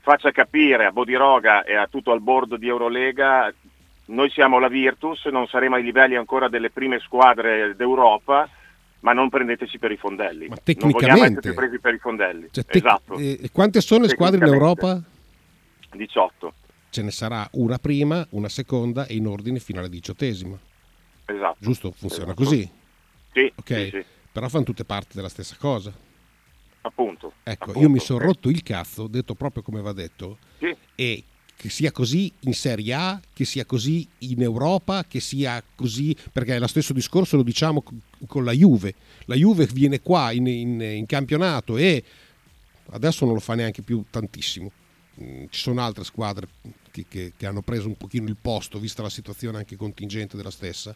faccia capire a Bodiroga e a tutto il board di Eurolega noi siamo la Virtus, non saremo ai livelli ancora delle prime squadre d'Europa, ma non prendeteci per i fondelli. non vogliamo tecnicamente- essere presi per i fondelli. Cioè, tec- esatto, eh, quante sono le squadre in. Europa? 18. Ce ne sarà una prima, una seconda e in ordine fino alla diciottesima. Esatto. Giusto? Funziona Esatto. così. Sì, Ok, sì, sì, però fanno tutte parte della stessa cosa. appunto. Ecco, appunto. io mi sono rotto il cazzo, detto proprio come va detto, Sì. e che sia così in Serie A, che sia così in Europa, che sia così, perché è lo stesso discorso lo diciamo con la Juve. La Juve viene qua in, in- in campionato e adesso non lo fa neanche più tantissimo. Mm, Ci sono altre squadre che, che- che hanno preso un pochino il posto, vista la situazione anche contingente della stessa,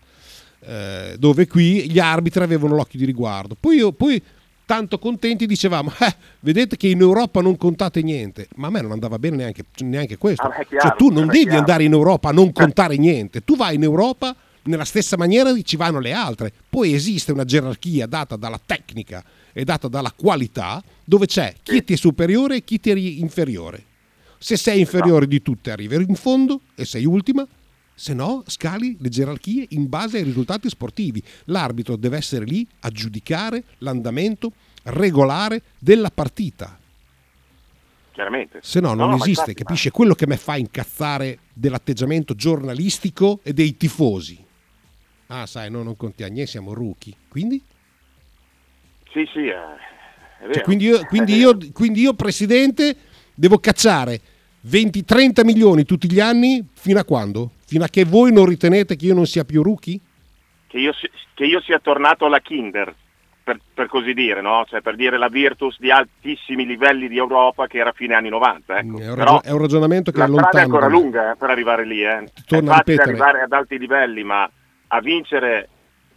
eh, dove qui gli arbitri avevano l'occhio di riguardo. Poi, io- poi tanto contenti dicevamo, "Eh, vedete che in Europa non contate niente, ma a me non andava bene neanche, neanche questo. Ah, chiaro, cioè tu non è devi chiaro. andare in Europa a non contare niente, tu vai in Europa nella stessa maniera ci vanno le altre. Poi esiste una gerarchia data dalla tecnica e data dalla qualità dove c'è chi ti è superiore e chi ti è inferiore. Se sei inferiore di tutte arrivi in fondo e sei ultima, se no scali le gerarchie in base ai risultati sportivi. L'arbitro deve essere lì a giudicare l'andamento regolare della partita. Chiaramente. Se no non ma esiste, infatti, capisce? Quello che mi fa incazzare dell'atteggiamento giornalistico e dei tifosi. Ah, sai, no, non conti Agnè, siamo rookie. Quindi? Sì, sì, eh. Cioè, quindi, io, quindi, io, quindi io, presidente, devo cacciare 20-30 milioni tutti gli anni fino a quando? Fino a che voi non ritenete che io non sia più rookie? Che io, che io sia tornato alla Kinder, per, per così dire, no? Cioè, per dire la Virtus di altissimi livelli di Europa che era fine anni 90. Ecco. È un, Però ragio- è un ragionamento che la è strada è lontano. ancora lunga eh, per arrivare lì. Eh. È facile arrivare ad alti livelli, ma a vincere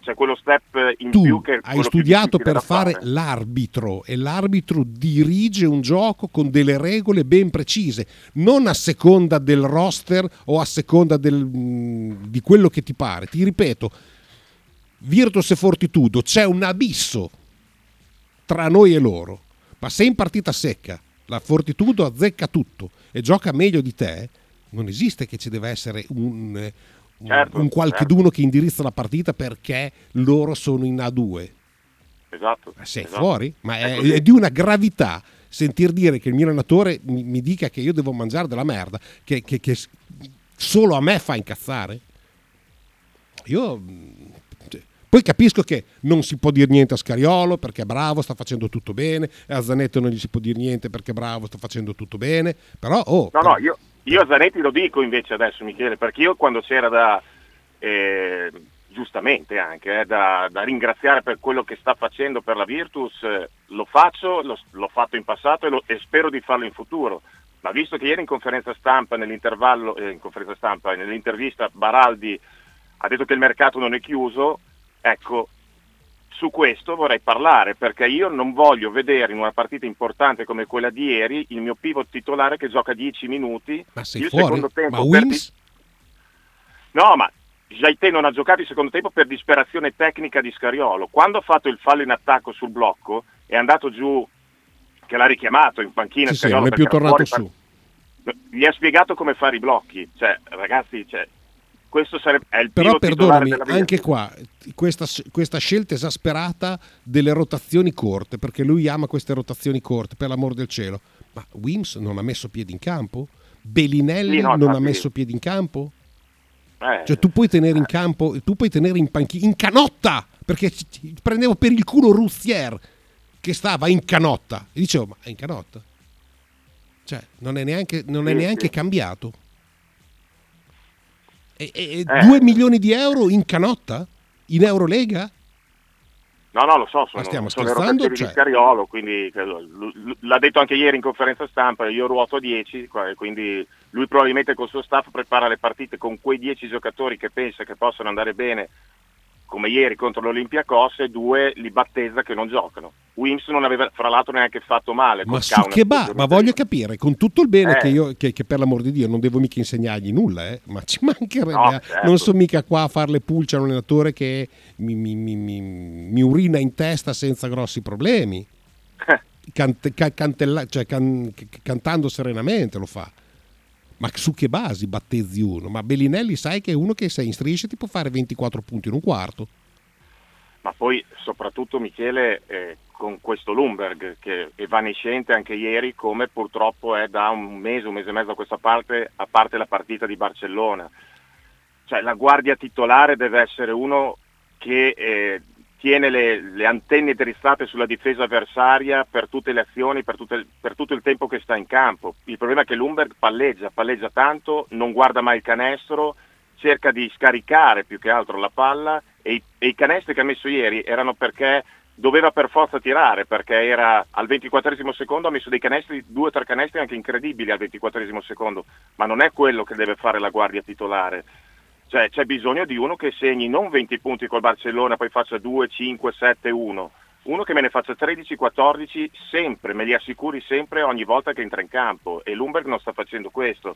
c'è quello step in Tu più che hai studiato per da fare l'arbitro e l'arbitro dirige un gioco con delle regole ben precise, non a seconda del roster o a seconda del- mh, di quello che ti pare. Ti ripeto, Virtus e Fortitudo c'è un abisso tra noi e loro, ma se in partita secca la Fortitudo azzecca tutto e gioca meglio di te, non esiste che ci deve essere un, Certo, un qualcheduno che indirizza la partita perché loro sono in A2. Esatto. Sei esatto. fuori? Ma è, così. è di una gravità sentir dire che il mio allenatore mi, mi dica che io devo mangiare della merda, che, che- che solo a me fa incazzare. Io cioè, poi capisco che non si può dire niente a Scariolo perché è bravo, sta facendo tutto bene, e a Zanetto non gli si può dire niente perché è bravo, sta facendo tutto bene, però oh, No, no, io, io a Zanetti lo dico invece adesso, Michele, perché io quando c'era da, eh, giustamente anche, eh, da, da ringraziare per quello che sta facendo per la Virtus, eh, lo faccio, lo- l'ho fatto in passato e, lo- e spero di farlo in futuro. Ma visto che ieri in conferenza stampa, nell'intervallo, eh, in conferenza stampa, nell'intervista Baraldi ha detto che il mercato non è chiuso, ecco, su questo vorrei parlare perché io non voglio vedere in una partita importante come quella di ieri il mio pivot titolare che gioca 10 minuti. ma sei il fuori? secondo tempo Ma per Wims? No, ma Jaité non ha giocato il secondo tempo per disperazione tecnica di Scariolo. Quando ha fatto il fallo in attacco sul blocco è andato giù, che l'ha richiamato in panchina Sì, sì, Scariolo non è più tornato su. par- Gli ha spiegato come fare i blocchi. Cioè, ragazzi, cioè, questo sarebbe, è il Però perdonami, anche qua, questa, questa scelta esasperata delle rotazioni corte, perché lui ama queste rotazioni corte, per l'amor del cielo. Ma Wims non ha messo piedi in campo? Bellinelli Sì, no, non ha messo piedi in campo? Eh, Cioè tu puoi tenere in campo, tu puoi tenere in panchina, in canotta, perché prendevo per il culo Roussier che stava in canotta e dicevo ma è in canotta? Cioè non è neanche, non è neanche cambiato. E, e- Eh. due milioni di euro in canotta? In Eurolega? No, no, lo so, sono, Ma stiamo sono le scherzando, rotazioni cioè? di Scariolo, quindi l'ha detto anche ieri in conferenza stampa, io ruoto a 10, qua- quindi lui probabilmente col suo staff prepara le partite con quei 10 giocatori che pensa che possono andare bene, come ieri contro l'Olympiacos, e due li battezza che non giocano. Wims non aveva fra l'altro neanche fatto male. Ma su Kaunas che ba? Ma voglio capire, con tutto il bene Eh. che io, che, che per l'amor di Dio non devo mica insegnargli nulla, eh, ma ci mancherebbe. No, eh. certo. Non sono mica qua a fare le pulce a un allenatore che mi, mi- mi- mi- urina in testa senza grossi problemi. Cante- ca- cantella- cioè, can- cantando serenamente lo fa. Ma su che basi battezzi uno? Ma Bellinelli sai che è uno che se in striscia ti può fare 24 punti in un quarto. Ma poi soprattutto Michele eh, con questo Lumberg che è evanescente anche ieri come purtroppo è da un mese, un mese e mezzo a questa parte, a parte la partita di Barcellona. Cioè la guardia titolare deve essere uno che eh, tiene le, le antenne drizzate sulla difesa avversaria per tutte le azioni, per, tutte- per tutto il tempo che sta in campo. Il problema è che Lumberg palleggia, palleggia tanto, non guarda mai il canestro, cerca di scaricare più che altro la palla e i, e i canestri che ha messo ieri erano perché doveva per forza tirare, perché era al 24 secondo ha messo dei canestri, due o tre canestri anche incredibili al 24 secondo, ma non è quello che deve fare la guardia titolare. Cioè c'è bisogno di uno che segni non 20 punti col Barcellona, poi faccia 2, 5, 7, 1. Uno che me ne faccia 13, 14 sempre, me li assicuri sempre ogni volta che entra in campo e Lumberg non sta facendo questo.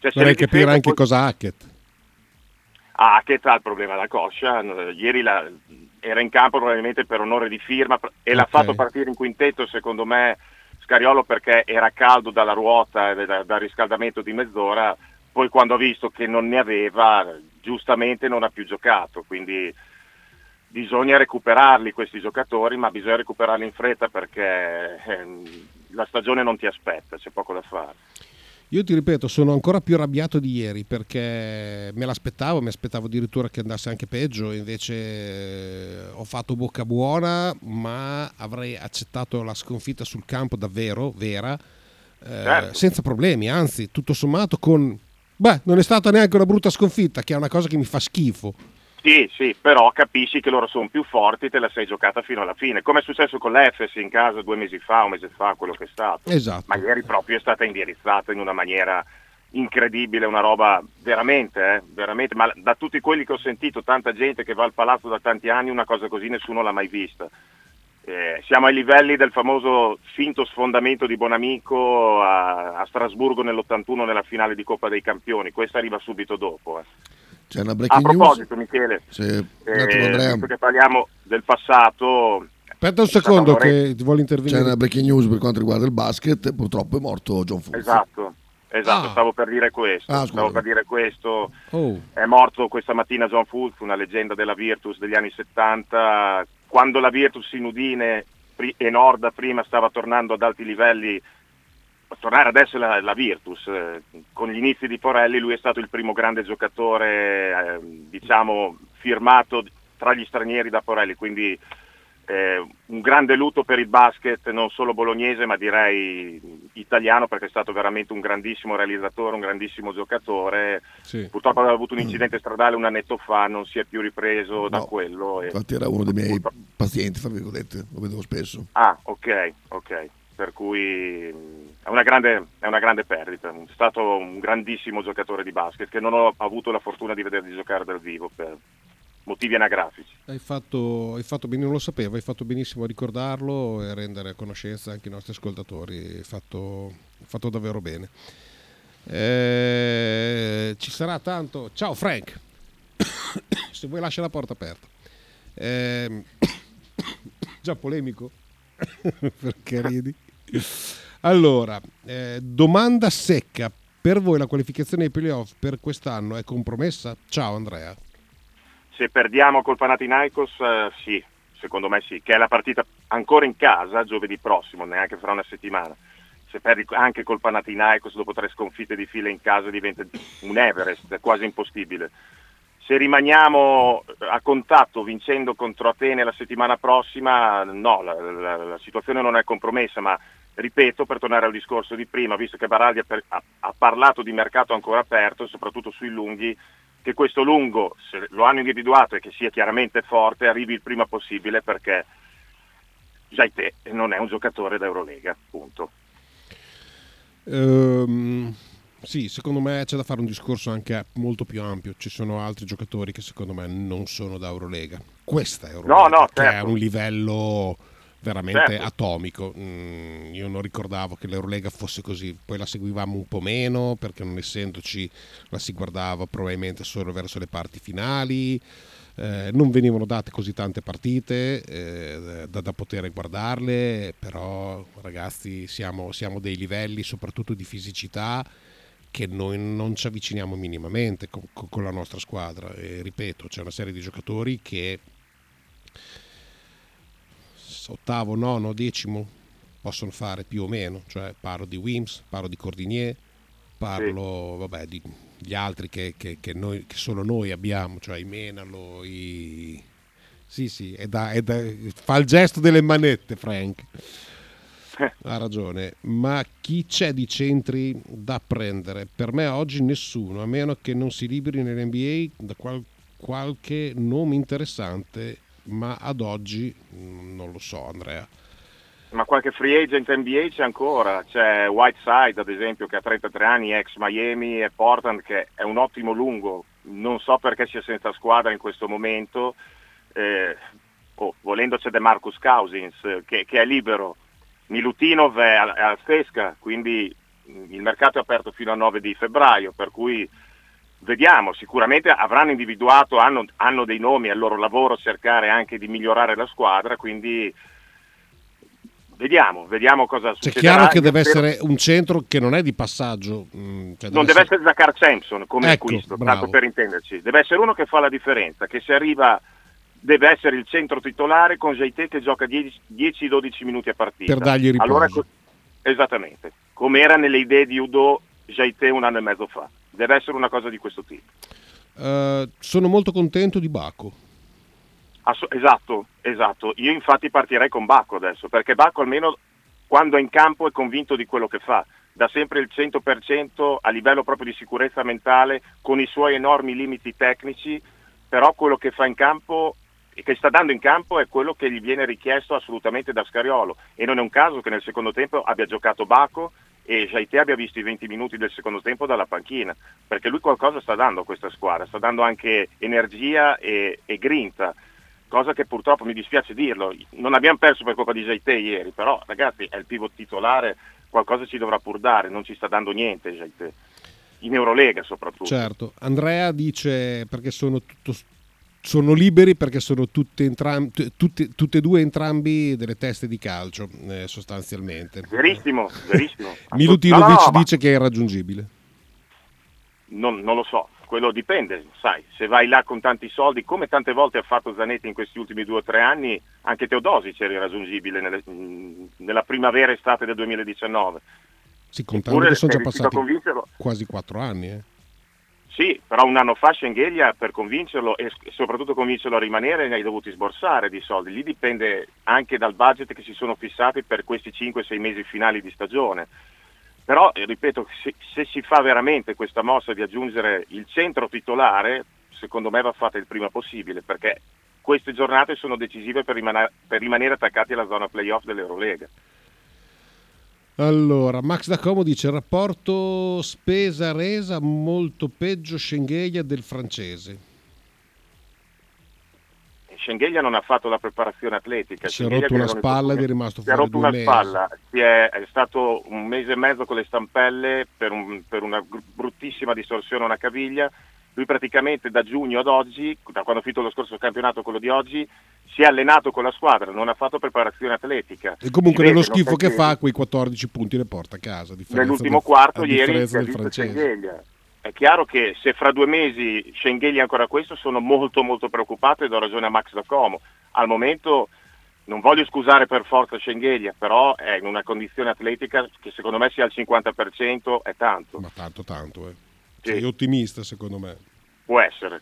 Cioè, Vorrei capire difese anche poi- cosa Hackett. Ah, che ha il problema alla coscia. Ieri la- era in campo probabilmente per onore di firma e l'ha Ok. fatto partire in quintetto, secondo me, Scariolo perché era caldo dalla ruota e da- dal riscaldamento di mezz'ora. Poi quando ha visto che non ne aveva, giustamente non ha più giocato. Quindi bisogna recuperarli questi giocatori, ma bisogna recuperarli in fretta perché ehm, la stagione non ti aspetta, c'è poco da fare. Io ti ripeto, sono ancora più arrabbiato di ieri perché me l'aspettavo, mi aspettavo addirittura che andasse anche peggio, invece eh, ho fatto bocca buona, ma avrei accettato la sconfitta sul campo davvero, vera, eh, Certo. senza problemi, anzi, tutto sommato con... Beh, non è stata neanche una brutta sconfitta, che è una cosa che mi fa schifo. Sì, sì, però capisci che loro sono più forti, te la sei giocata fino alla fine, come è successo con l'Efes in casa due mesi fa, un mese fa, quello che è stato. Esatto. Ma ieri proprio è stata indirizzata in una maniera incredibile, una roba veramente, eh, veramente, ma da tutti quelli che ho sentito, tanta gente che va al palazzo da tanti anni, una cosa così nessuno l'ha mai vista. Eh, siamo ai livelli del famoso finto sfondamento di Bonamico a, a Strasburgo nell'81 nella finale di Coppa dei Campioni, questa arriva subito dopo. eh. C'è una A breaking proposito, news. Michele, Sì, eh, che parliamo del passato, Aspetta un secondo che ti voglio C'è intervenire. una breaking news per quanto riguarda il basket. Purtroppo è morto John Fulton. esatto, esatto, Ah. stavo per dire questo, Ah, stavo per dire questo, Oh, è morto questa mattina John Fultz, una leggenda della Virtus degli anni 70, quando la Virtus in Udine e Norda prima stava tornando ad alti livelli, tornare adesso è la, la Virtus, eh, con gli inizi di Porelli lui è stato il primo grande giocatore, eh, diciamo, firmato tra gli stranieri da Porelli, quindi eh, un grande lutto per il basket, non solo bolognese, ma direi italiano, perché è stato veramente un grandissimo realizzatore, un grandissimo giocatore. sì. Purtroppo aveva avuto un incidente stradale un annetto fa, non si è più ripreso da No. quello. e- Infatti era uno dei miei Purtroppo- pazienti, fra virgolette, lo vedevo spesso. Ah, ok, ok. Per cui mh, è una, grande, è una grande perdita. È stato un grandissimo giocatore di basket che non ho avuto la fortuna di vederli giocare dal vivo per motivi anagrafici. Hai fatto, hai fatto bene, non lo sapevo, hai fatto benissimo a ricordarlo e a rendere a conoscenza anche i nostri ascoltatori. Hai fatto, hai fatto davvero bene. Eh, ci sarà tanto. Ciao Frank, se vuoi lascia la porta aperta. Ehm, già polemico? Perché ridi? Allora, eh, domanda secca. Per voi la qualificazione ai playoff per quest'anno è compromessa? Ciao Andrea. Se perdiamo col Panathinaikos, eh, sì, secondo me sì, che è la partita ancora in casa giovedì prossimo, neanche fra una settimana. Se perdi anche col Panathinaikos dopo tre sconfitte di fila in casa diventa un Everest, è quasi impossibile. Se rimaniamo a contatto vincendo contro Atene la settimana prossima, no, la, la- la situazione non è compromessa, ma ripeto, per tornare al discorso di prima, visto che Baraldi ha, per- ha- ha parlato di mercato ancora aperto, soprattutto sui lunghi, che questo lungo, se lo hanno individuato e che sia chiaramente forte, arrivi il prima possibile perché Jaite non è un giocatore d'Eurolega, punto. Ehm, sì, secondo me c'è da fare un discorso anche molto più ampio. Ci sono altri giocatori che secondo me non sono da Eurolega. Questa è Eurolega, No, no, che è certo. un livello veramente Certo. atomico. Mm, io non ricordavo che l'Eurolega fosse così, poi la seguivamo un po' meno perché non essendoci la si guardava probabilmente solo verso le parti finali. Eh, non venivano date così tante partite eh, da, da poter guardarle, però ragazzi siamo, siamo dei livelli soprattutto di fisicità che noi non ci avviciniamo minimamente con, con- la nostra squadra. E ripeto, c'è una serie di giocatori che ottavo, nono, decimo possono fare più o meno, cioè parlo di Wims, parlo di Cordinier, parlo vabbè, di gli altri che, che- che noi, che solo noi abbiamo, cioè i Menalo, i... Sì, sì, è da- è da- fa il gesto delle manette Frank. Ha ragione, ma chi c'è di centri da prendere? Per me oggi nessuno, a meno che non si liberi nell'NBA da qual- qualche nome interessante, ma ad oggi mm, non lo so Andrea. Ma qualche free agent NBA c'è ancora, c'è Whiteside ad esempio che ha 33 anni, ex Miami e Portland che è un ottimo lungo, non so perché sia senza squadra in questo momento, eh, oh, volendo c'è De Marcus Cousins che, che è libero, Milutinov è, al- è al Fesca, quindi il mercato è aperto fino al 9 di febbraio, per cui vediamo, sicuramente avranno individuato, hanno, hanno dei nomi, è il loro lavoro cercare anche di migliorare la squadra, quindi vediamo, vediamo cosa C'è succederà. chiaro che deve essere un centro che non è di passaggio. mm, cioè non deve essere Zachar Sampson come Ecco, acquisto, bravo. tanto per intenderci. Deve essere uno che fa la differenza, che se arriva deve essere il centro titolare con Jaite che gioca 10 10-12 minuti a partita. Per dargli riposo. Allora, esattamente, come era nelle idee di Udo Jaite un anno e mezzo fa. Deve essere una cosa di questo tipo. Eh, sono molto contento di Baco. Asso- esatto, esatto. Io infatti partirei con Bacco adesso, perché Bacco almeno quando è in campo è convinto di quello che fa, dà sempre il 100% a livello proprio di sicurezza mentale, con i suoi enormi limiti tecnici, però quello che fa in campo e che sta dando in campo è quello che gli viene richiesto assolutamente da Scariolo e non è un caso che nel secondo tempo abbia giocato Baco e Jaite abbia visto i 20 minuti del secondo tempo dalla panchina, perché lui qualcosa sta dando a questa squadra, sta dando anche energia e, e grinta, cosa che purtroppo mi dispiace dirlo, non abbiamo perso per colpa di Jaite ieri, però ragazzi è il pivot titolare, qualcosa ci dovrà pur dare, non ci sta dando niente Jaite, in Eurolega soprattutto. Certo, Andrea dice perché sono tutto sono liberi perché sono tutte, entram- tutte, tutte e due entrambi delle teste di calcio, eh, sostanzialmente. Verissimo, verissimo. Milutinovic No, no, no, ma- dice che è irraggiungibile. Non, non lo so, quello dipende, sai, se vai là con tanti soldi, come tante volte ha fatto Zanetti in questi ultimi due o tre anni, anche Teodosic era irraggiungibile nelle- nella primavera estate del 2019. Sì, contando che sono già passati quasi quattro anni. eh. Sì, però un anno fa Schengelia per convincerlo e soprattutto convincerlo a rimanere ne hai dovuti sborsare di soldi. Lì dipende anche dal budget che si sono fissati per questi 5-6 mesi finali di stagione. Però, eh, ripeto, se, se si fa veramente questa mossa di aggiungere il centro titolare, secondo me va fatta il prima possibile, perché queste giornate sono decisive per, rimane- per rimanere attaccati alla zona playoff dell'Eurolega. Allora, Max da Como dice rapporto spesa-resa molto peggio Schengelia del francese. Schengelia non ha fatto la preparazione atletica. Si è rotto una spalla ed è rimasto si è fuori rotto una mesi. spalla, si è, è stato un mese e mezzo con le stampelle per, un- per una bruttissima distorsione a una caviglia. Lui praticamente da giugno ad oggi, da quando ha finito lo scorso campionato, quello di oggi, si è allenato con la squadra, non ha fatto preparazione atletica. E comunque nello schifo che fa quei 14 punti le porta a casa. a Nell'ultimo del- quarto ieri si è visto. Schengelia. È chiaro che se fra due mesi Schengelia ancora questo, sono molto molto preoccupato e do ragione a Max da Como. Al momento non voglio scusare per forza Schengelia, però è in una condizione atletica che secondo me sia al 50% è tanto. Ma tanto, tanto. Eh. Sei ottimista secondo me. Può essere.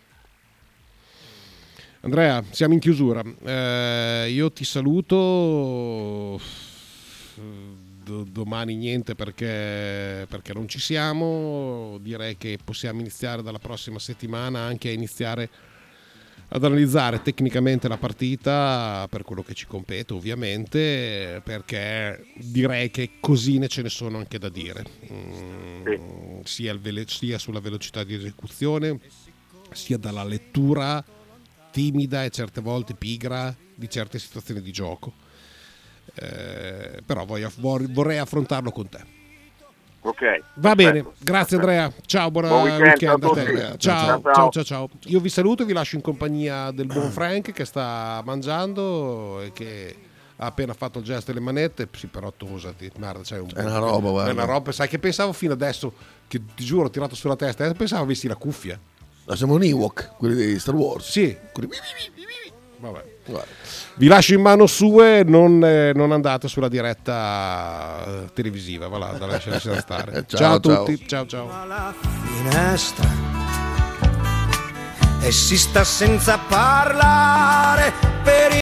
Andrea, siamo in chiusura. Eh, io ti saluto. Do- domani niente perché, perché non ci siamo. Direi che possiamo iniziare dalla prossima settimana anche a iniziare ad analizzare tecnicamente la partita per quello che ci compete, ovviamente, perché direi che cosine ce ne sono anche da dire. Mm, sia, il vele- sia sulla velocità di esecuzione, sia dalla lettura timida e certe volte pigra di certe situazioni di gioco. Eh, però voglio- vor- vorrei affrontarlo con te. Ok. Va perfetto. bene, grazie Andrea. Ciao, buona Buon weekend, weekend, ciao a a te. Ciao, Ciao, ciao, ciao. ciao, ciao. Io vi saluto e vi lascio in compagnia del buon Frank che sta mangiando e che ha appena fatto il gesto delle manette. Sì, però tosati, guarda, c'è un È una roba, guarda. È una roba, sai che pensavo fino adesso, che ti giuro, ho tirato sulla testa, eh, pensavo avessi la cuffia. No, siamo un Ewok, quelli di Star Wars. Sì. Quelli- Vabbè. Guarda. Vi lascio in mano sue, non, eh, non andate sulla diretta eh, televisiva, va là, da lasciare stare. Ciao, ciao a ciao. tutti, ciao ciao. finestra e si sta senza parlare per